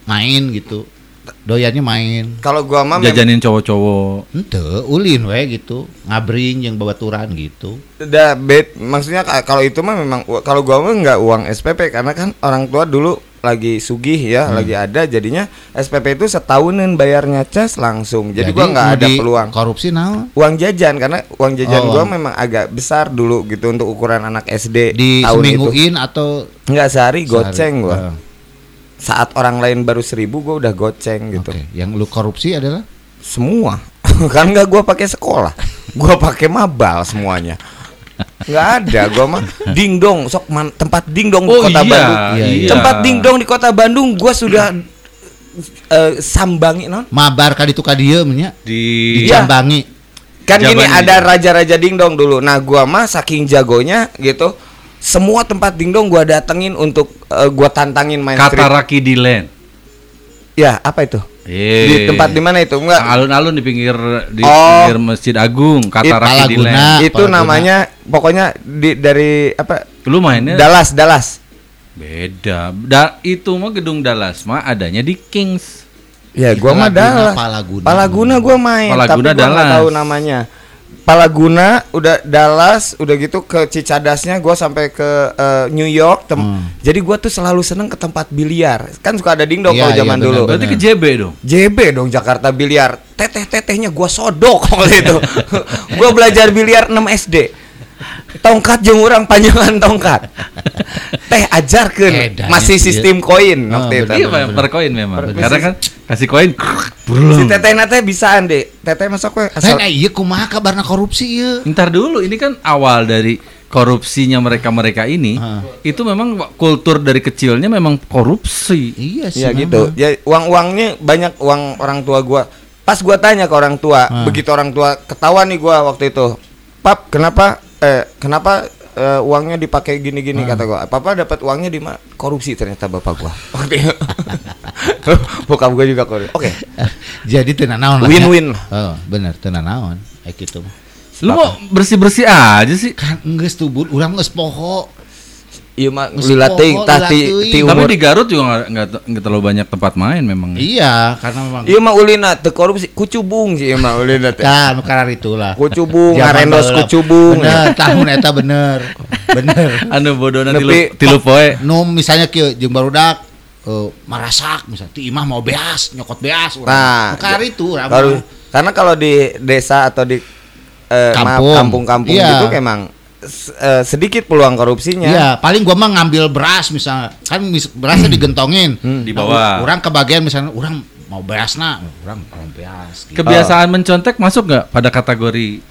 main gitu. Doyannya main. Kalau gua mah jajanin cowok-cowok. Ente, ulin we gitu. Ngabring yang babaturan gitu. udah bet maksudnya ka- kalau itu mah memang kalau gua mah nggak uang SPP karena kan orang tua dulu lagi sugih ya, lagi ada jadinya SPP itu setahunan bayarnya cas langsung. Jadi, gua nggak ada peluang. Korupsi nah Uang jajan karena uang jajan Oh, gua memang agak besar dulu gitu untuk ukuran anak SD di tahun itu. semingguin atau Nggak sehari goceng sehari? gua. Oh, Saat orang lain baru seribu gua udah goceng gitu. Oke, yang lu korupsi adalah Semua. kan nggak gua pakai sekolah. Gua pakai mabal semuanya. Nggak ada gua mah dingdong sok man, tempat dingdong di Oh kota iya, Bandung. Iya, iya. Tempat dingdong di kota Bandung gua sudah eh, sambangi non. mabar ka ditu ka dieu nya Di Iya. dijambangi. Kan gini Jawabannya ada iya. raja-raja dingdong dulu. Nah, gua mah saking jagonya gitu. Semua tempat dingdong gua datengin untuk eh, gua tantangin main kata street. Raki di land. Ya, apa itu? Eh. Di tempat di mana itu? Enggak. Alun-alun di pinggir di Oh. pinggir Masjid Agung, kata It- Raki di itu Palaguna. namanya pokoknya di dari apa? Lu mainnya Dallas, Dallas. beda. Da, itu mah gedung Dallas mah adanya di Kings. Ya, gua mah Dallas. Palaguna. Palaguna gua main, Palaguna tapi gua nggak Dallas. tahu namanya. Palaguna udah Dallas, udah gitu ke Cicadasnya gua sampai ke eh, New York. tem- Hmm. Jadi gua tuh selalu seneng ke tempat biliar. Kan suka ada dingdong Iya, kalau iya, zaman dulu. Berarti ke JB dong. JB dong Jakarta biliar. Teteh-tetehnya gua sodok waktu itu. gua belajar biliar 6 SD. Tongkat jeung urang panjangan tongkat. Teh ajarkeun Edan, masih ya. sistem koin Oh, waktu itu. Iya, per koin memang. Per- Karena kan kasih koin Si teteh teh bisaan deh. Teteh masuk we Asal asal iya kumaha kabarna korupsi ieu. Ntar dulu, ini kan awal dari korupsinya mereka-mereka ini. Ah. Itu memang kultur dari kecilnya memang korupsi. Iya sih. Iya memang. gitu. Ya uang-uangnya banyak uang orang tua gua. Pas gua tanya ke orang tua, Ah. begitu orang tua ketahuan nih gua waktu itu. Pap, kenapa eh kenapa eh, uangnya dipakai gini-gini Ah. kata gua. Papa dapat uangnya di mana? Korupsi ternyata bapak gua. Itu. Bokap gua juga korupsi. Oke. Jadi tenan naon lah. Win-win. ya. Oh, bener tenan naon. Kayak gitu. Lu mau bersih-bersih aja sih. Kan geus tuh bun, urang geus poho. Iya lila ti teuing. ti Tapi umur. di Garut juga nggak- terlalu banyak tempat main memang. Iya, karena memang Iya mah ulina korupsi, kucubung sih ieu mah ulina teh. Kan karena itulah. Kucubung, ngarendos kucubung. Bener, tahun eta bener. Bener. Anu bodoh nanti Nepi- tilu poe. Nu misalnya kieu jeung barudak eh, marasak misalnya ti imah mau beas, nyokot beas urang. Nah, karena itu Kalau mah. karena kalau di desa atau di eh, Kampung. kampung-kampung Iya. gitu emang eh, sedikit peluang korupsinya. Iya, paling gua mah ngambil beras misalnya. Kan mis- berasnya digentongin. Di bawah. Orang kebagian misalnya orang mau beas nak, orang mau beas gitu. Kebiasaan mencontek masuk nggak pada kategori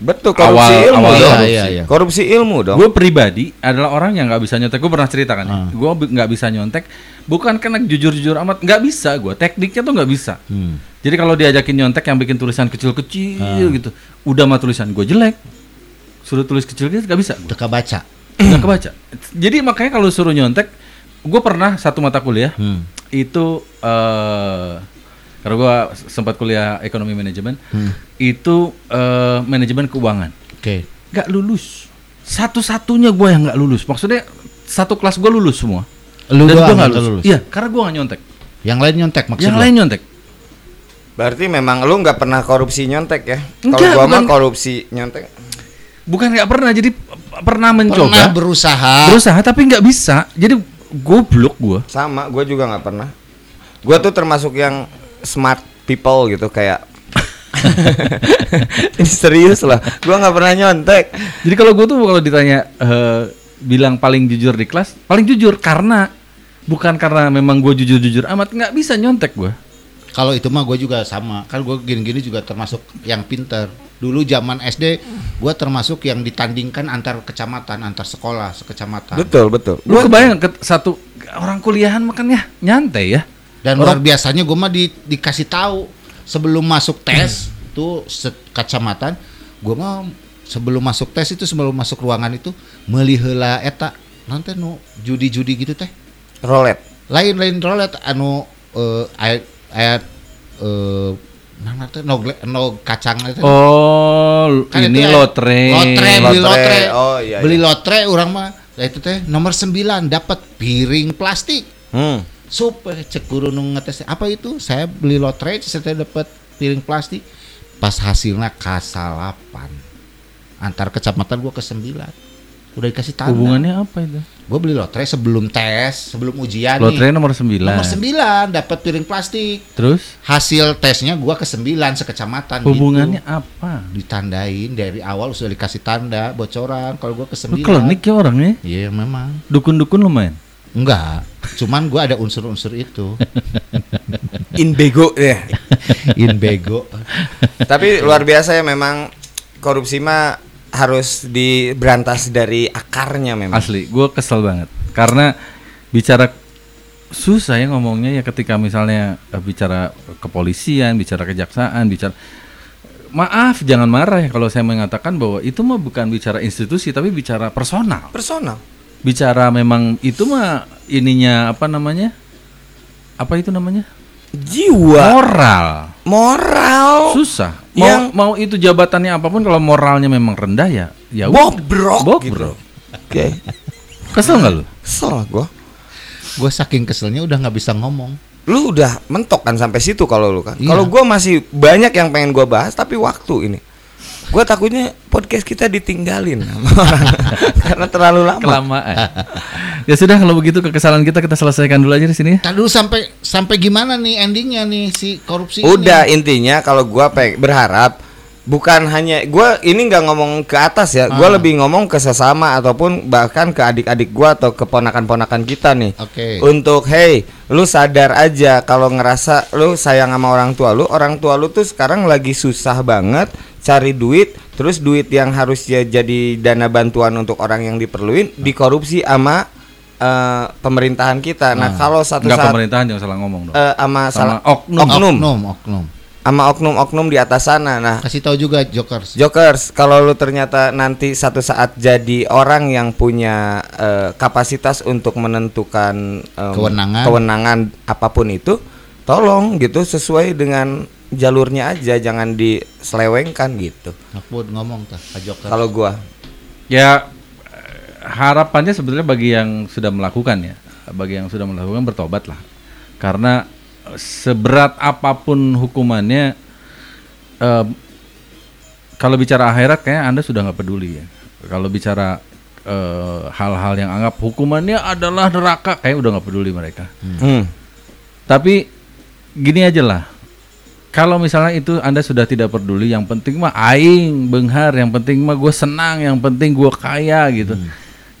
Betul korupsi Awal- ilmu awal dong. korupsi. Iya, iya. Korupsi ilmu dong. Gue pribadi adalah orang yang nggak bisa nyontek. Gue pernah cerita kan, Ah. gue nggak bisa nyontek. Bukan karena jujur-jujur amat, nggak bisa gue. Tekniknya tuh nggak bisa. Hmm. Jadi kalau diajakin nyontek yang bikin tulisan kecil-kecil gitu, udah mah tulisan gue jelek, suruh tulis kecil gitu nggak bisa. Gue Teka baca. nggak kebaca. Jadi makanya kalau suruh nyontek, gue pernah satu mata kuliah Hmm. itu eh karena gue sempat kuliah ekonomi manajemen, Hmm. itu eh, manajemen keuangan Oke. nggak lulus satu-satunya gue yang nggak lulus maksudnya satu kelas gue lulus semua Lu dan gue nggak yang lulus. lulus? iya karena gue nggak nyontek Yang lain nyontek maksud yang lain nyontek Berarti memang lu nggak pernah korupsi nyontek ya? Kalau gua mah korupsi nyontek. Bukan nggak pernah jadi pernah mencoba Pernah berusaha. berusaha tapi nggak bisa jadi goblok gue Sama, gua juga nggak pernah. Gua tuh termasuk yang smart people gitu kayak Ini serius lah, gua nggak pernah nyontek. jadi kalau gue tuh kalau ditanya eh, bilang paling jujur di kelas paling jujur karena bukan karena memang gue jujur-jujur amat nggak bisa nyontek gue Kalau itu mah gue juga sama. Kan gue gini-gini juga termasuk yang pinter. Dulu zaman SD gue termasuk yang ditandingkan antar kecamatan, antar sekolah, sekecamatan. Betul, betul. lu kebayang ke satu orang kuliahan makan ya nyantai ya Dan luar biasanya gue mah di- dikasih tahu sebelum masuk tes tuh se- kecamatan, gue mah sebelum masuk tes itu sebelum masuk ruangan itu melihela eta nanti nu judi-judi gitu teh. Rolet. Lain-lain rolet anu eh, ayat ayat eh teh no, no kacang itu. oh Kan ini itu ya, lotre Lotre, beli Lotre, lotre. oh, iya, beli iya. lotre orang mah Nah, itu teh nomor 9 dapat piring plastik. Hmm. Sup cek guru nu ngetes apa itu? Saya beli lotre saya dapat piring plastik. Pas hasilnya kasalapan. Antar kecamatan gua ke 9. Udah dikasih tanda. Hubungannya apa itu? Gue beli lotre sebelum tes, sebelum ujian Lotre nih. nomor 9. Nomor 9 dapat piring plastik. Terus Hasil tesnya gua ke 9 sekecamatan hubungannya gitu. apa? Ditandain dari awal sudah dikasih tanda bocoran kalau gua ke Lu 9. klinik ya orangnya. Iya memang. Dukun-dukun lumayan. Enggak. Cuman gua ada unsur-unsur itu. In bego ya. In bego. Tapi luar biasa ya memang korupsi mah harus diberantas dari akarnya memang. Asli, gue kesel banget karena bicara susah ya ngomongnya ya ketika misalnya eh, bicara kepolisian, bicara kejaksaan, bicara maaf jangan marah ya kalau saya mengatakan bahwa itu mah bukan bicara institusi tapi bicara personal. Personal. Bicara memang itu mah ininya apa namanya? Apa itu namanya? Jiwa, Moral. moral, Susah. Mau Yang- mau itu jabatannya apa pun kalau moralnya memang rendah ya ya bobrok. Bobrok. gitu. Oke. Kesel nggak lu? Kesel gua. Gua saking keselnya udah nggak bisa ngomong. Lu udah mentok kan sampai situ kalau lu kan. Iya. Kalau gua masih banyak yang pengen gua bahas tapi waktu ini. Gua takutnya podcast kita ditinggalin sama orang. karena terlalu lama. Kelamaan. ya sudah kalau begitu kekesalan kita kita selesaikan dulu aja di sini ya. Tadi dulu sampai sampai gimana nih endingnya nih si korupsi Udah ini? intinya kalau gua peng berharap bukan hanya gua ini nggak ngomong ke atas ya, gua Ah. lebih ngomong ke sesama ataupun bahkan ke adik-adik gua atau ke ponakan-ponakan kita nih. Oke. Untuk hey, lu sadar aja kalau ngerasa lu sayang sama orang tua lu, orang tua lu tuh sekarang lagi susah banget cari duit, terus duit yang harusnya jadi dana bantuan untuk orang yang diperluin dikorupsi sama eh, pemerintahan kita. Nah, kalau satu Enggak saat pemerintahan jangan salah ngomong dong. eh, sama, Sama salah oknum. oknum, Oknum, oknum. Sama oknum-oknum di atas sana. Nah, Kasih tahu juga Jokers. Jokers, kalau lu ternyata nanti satu saat jadi orang yang punya eh, kapasitas untuk menentukan em, Kewenangan. kewenangan apa pun itu, tolong gitu sesuai dengan jalurnya aja, jangan diselewengkan gitu. Nakbud ngomong Pak Jokers. Kalau gua, Ya harapannya sebetulnya bagi yang sudah melakukan ya, bagi yang sudah melakukan bertobat lah. Karena seberat apa pun hukumannya, eh, kalau bicara akhirat kayak anda sudah nggak peduli ya. Kalau bicara eh, hal-hal yang anggap hukumannya adalah neraka, kayak udah nggak peduli mereka. hmm. Tapi gini aja lah. Kalau misalnya itu Anda sudah tidak peduli, yang penting mah aing benghar, yang penting mah gue senang, yang penting gue kaya gitu.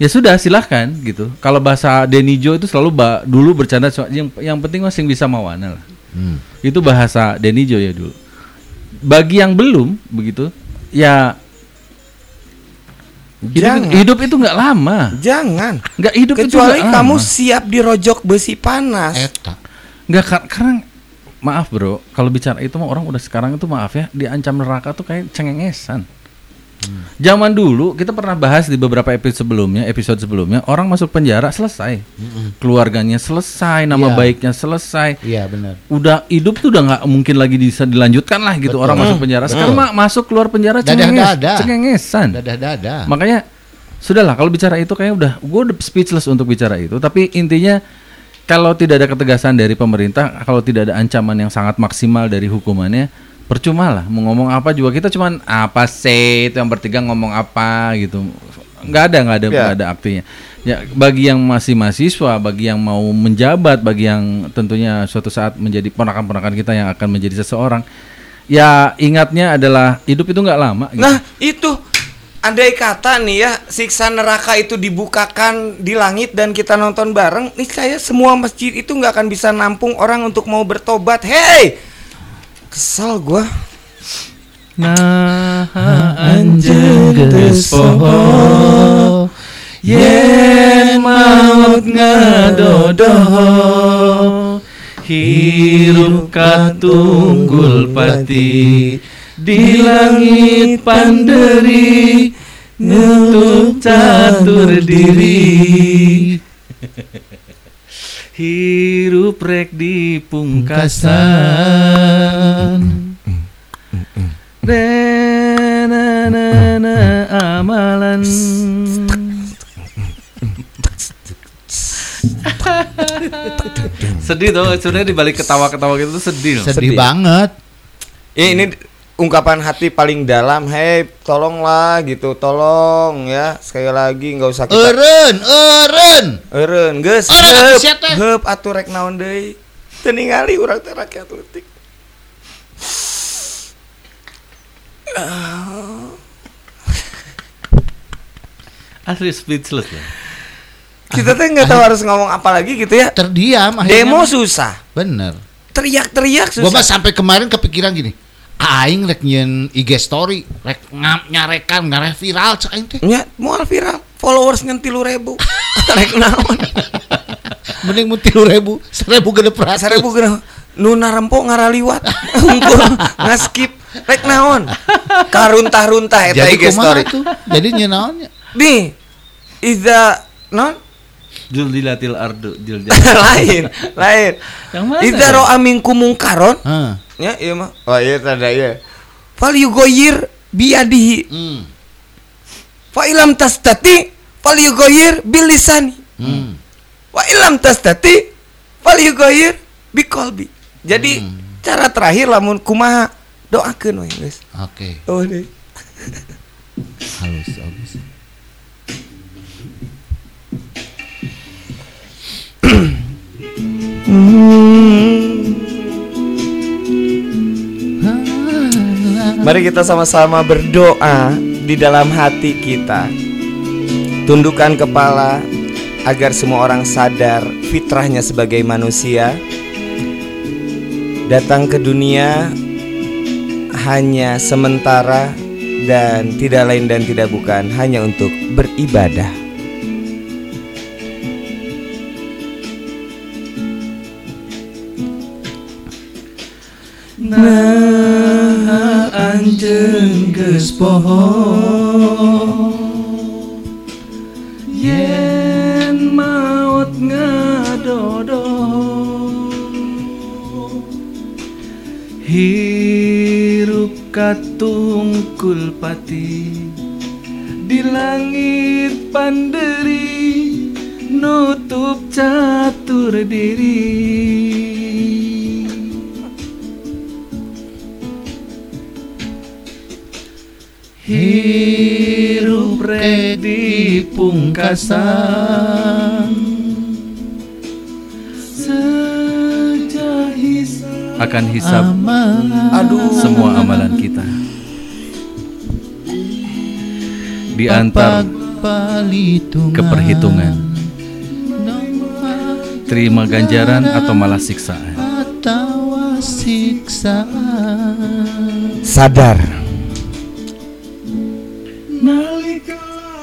Ya sudah silahkan gitu. Kalau bahasa Denijo itu selalu ba- dulu bercanda yang yang penting masing bisa mawana lah. Hmm. Itu bahasa Denijo ya dulu. Bagi yang belum begitu, ya hidup, Jangan. hidup itu nggak lama. jangan. Nggak hidup itu Kecuali nggak kamu lama. siap dirojok besi panas. Eta. Nggak kar- karena maaf bro, kalau bicara itu mah orang udah sekarang itu maaf ya diancam neraka tuh kayak cengengesan. Zaman dulu kita pernah bahas di beberapa episode sebelumnya, episode sebelumnya orang masuk penjara selesai, keluarganya selesai, nama Iya. baiknya selesai, Iya benar. udah hidup tuh udah nggak mungkin lagi bisa dilanjutkan lah gitu Betul. orang masuk penjara. Sekarang mah masuk keluar penjara cengenges, cengengesan. Dadah-dadah. Makanya sudahlah kalau bicara itu kayak udah gue udah speechless untuk bicara itu. Tapi intinya kalau tidak ada ketegasan dari pemerintah, kalau tidak ada ancaman yang sangat maksimal dari hukumannya, percuma lah mau ngomong apa juga kita cuman apa sih itu yang bertiga ngomong apa gitu. nggak ada nggak ada Ya. nggak ada artinya. Ya bagi yang masih mahasiswa, bagi yang mau menjabat, bagi yang tentunya suatu saat menjadi ponakan-ponakan kita yang akan menjadi seseorang, ya ingatnya adalah hidup itu nggak lama. Gitu. Nah, itu andai kata nih ya siksa neraka itu dibukakan di langit dan kita nonton bareng, nih saya semua masjid itu nggak akan bisa nampung orang untuk mau bertobat. Hey, kesel gua. Nah, anjeun geus poho yen maut ngadodoh hirup katunggul pati di langit panderi nyentuh catur diri hirup rek di pungkasan na na na amalan sedih tuh sebenarnya dibalik ketawa-ketawa gitu tuh sedih. Sedih banget. Eh, ini ungkapan hati paling dalam, "Hei, tolonglah gitu, tolong ya." Sekali lagi nggak usah kita Eren, eren. Eureun geus heup heup atuh rek naon deui. Teu ningali urang teh rakyat atletik. Asli speechless ya. Kita teh nggak tahu harus ngomong apa lagi gitu ya. Terdiam akhirnya. Demo susah. Bener. Teriak-teriak Gua mah susah. sampai kemarin kepikiran gini. Aing rek nyen IG story, rek ngam nyarekan ngareh viral cek aing teh. Nya moal viral. Followers ngan 3000. Rek naon? Mending mun 3000, 1000 genep ratus. Sarebu geuna nu narempo ngaraliwat. Unggul ngaskip. Rek naon? Karuntah-runtah eta Jadi IG kumaha story. tuh? Jadi nyen naonnya? Nih. Iza non Jul dilatil ardu, jul lain, lain. Yang mana? Iza ya? ro'a minkum mungkaron. Heeh. Ya, iya mah. Oh iya tanda iya. Fal yugoyir biadihi. Hmm. Fa ilam tastati fal yugoyir bilisani. Hmm. Wa ilam tastati fal yugoyir biqalbi. Jadi cara terakhir lamun kumaha doakeun we guys. Oke, Oh deh. halus halus. Mari kita sama-sama berdoa di dalam hati kita. Tundukkan kepala agar semua orang sadar fitrahnya sebagai manusia. Datang ke dunia hanya sementara dan tidak lain dan tidak bukan hanya untuk beribadah. Anjeng geus poho yen maut ngadodo hirup katungkul pati di langit panderi nutup catur diri pungkasan. Akan hisab aduh. Semua amalan kita. Diantar ke perhitungan terima ganjaran atau malah siksaan? Sadar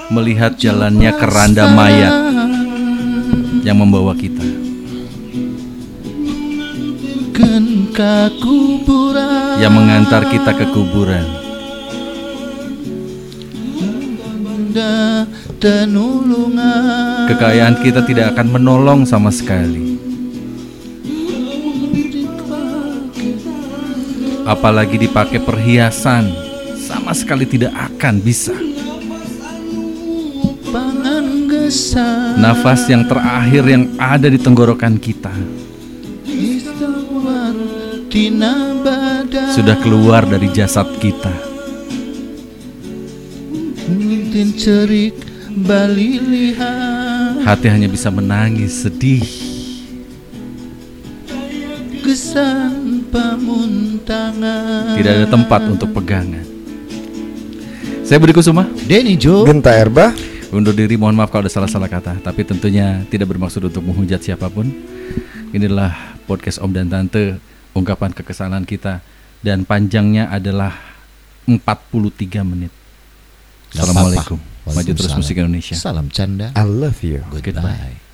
melihat jalannya keranda mayat yang membawa kita. Yang mengantar kita ke kuburan. Kekayaan kita tidak akan menolong sama sekali. Apalagi dipakai perhiasan sama sekali tidak akan bisa nafas. Yang terakhir yang ada di tenggorokan kita. Sudah keluar dari jasad kita. Hati hanya bisa menangis sedih. Tidak ada tempat untuk pegangan. Saya Budi Kusuma. Denny Jo. Genta erba Undur diri mohon maaf kalau ada salah-salah kata Tapi tentunya tidak bermaksud untuk menghujat siapa pun. Inilah podcast Om dan Tante Ungkapan kekesalan kita Dan panjangnya adalah 43 menit. Assalamualaikum. Maju terus musik Indonesia. Salam canda. I love you. Goodbye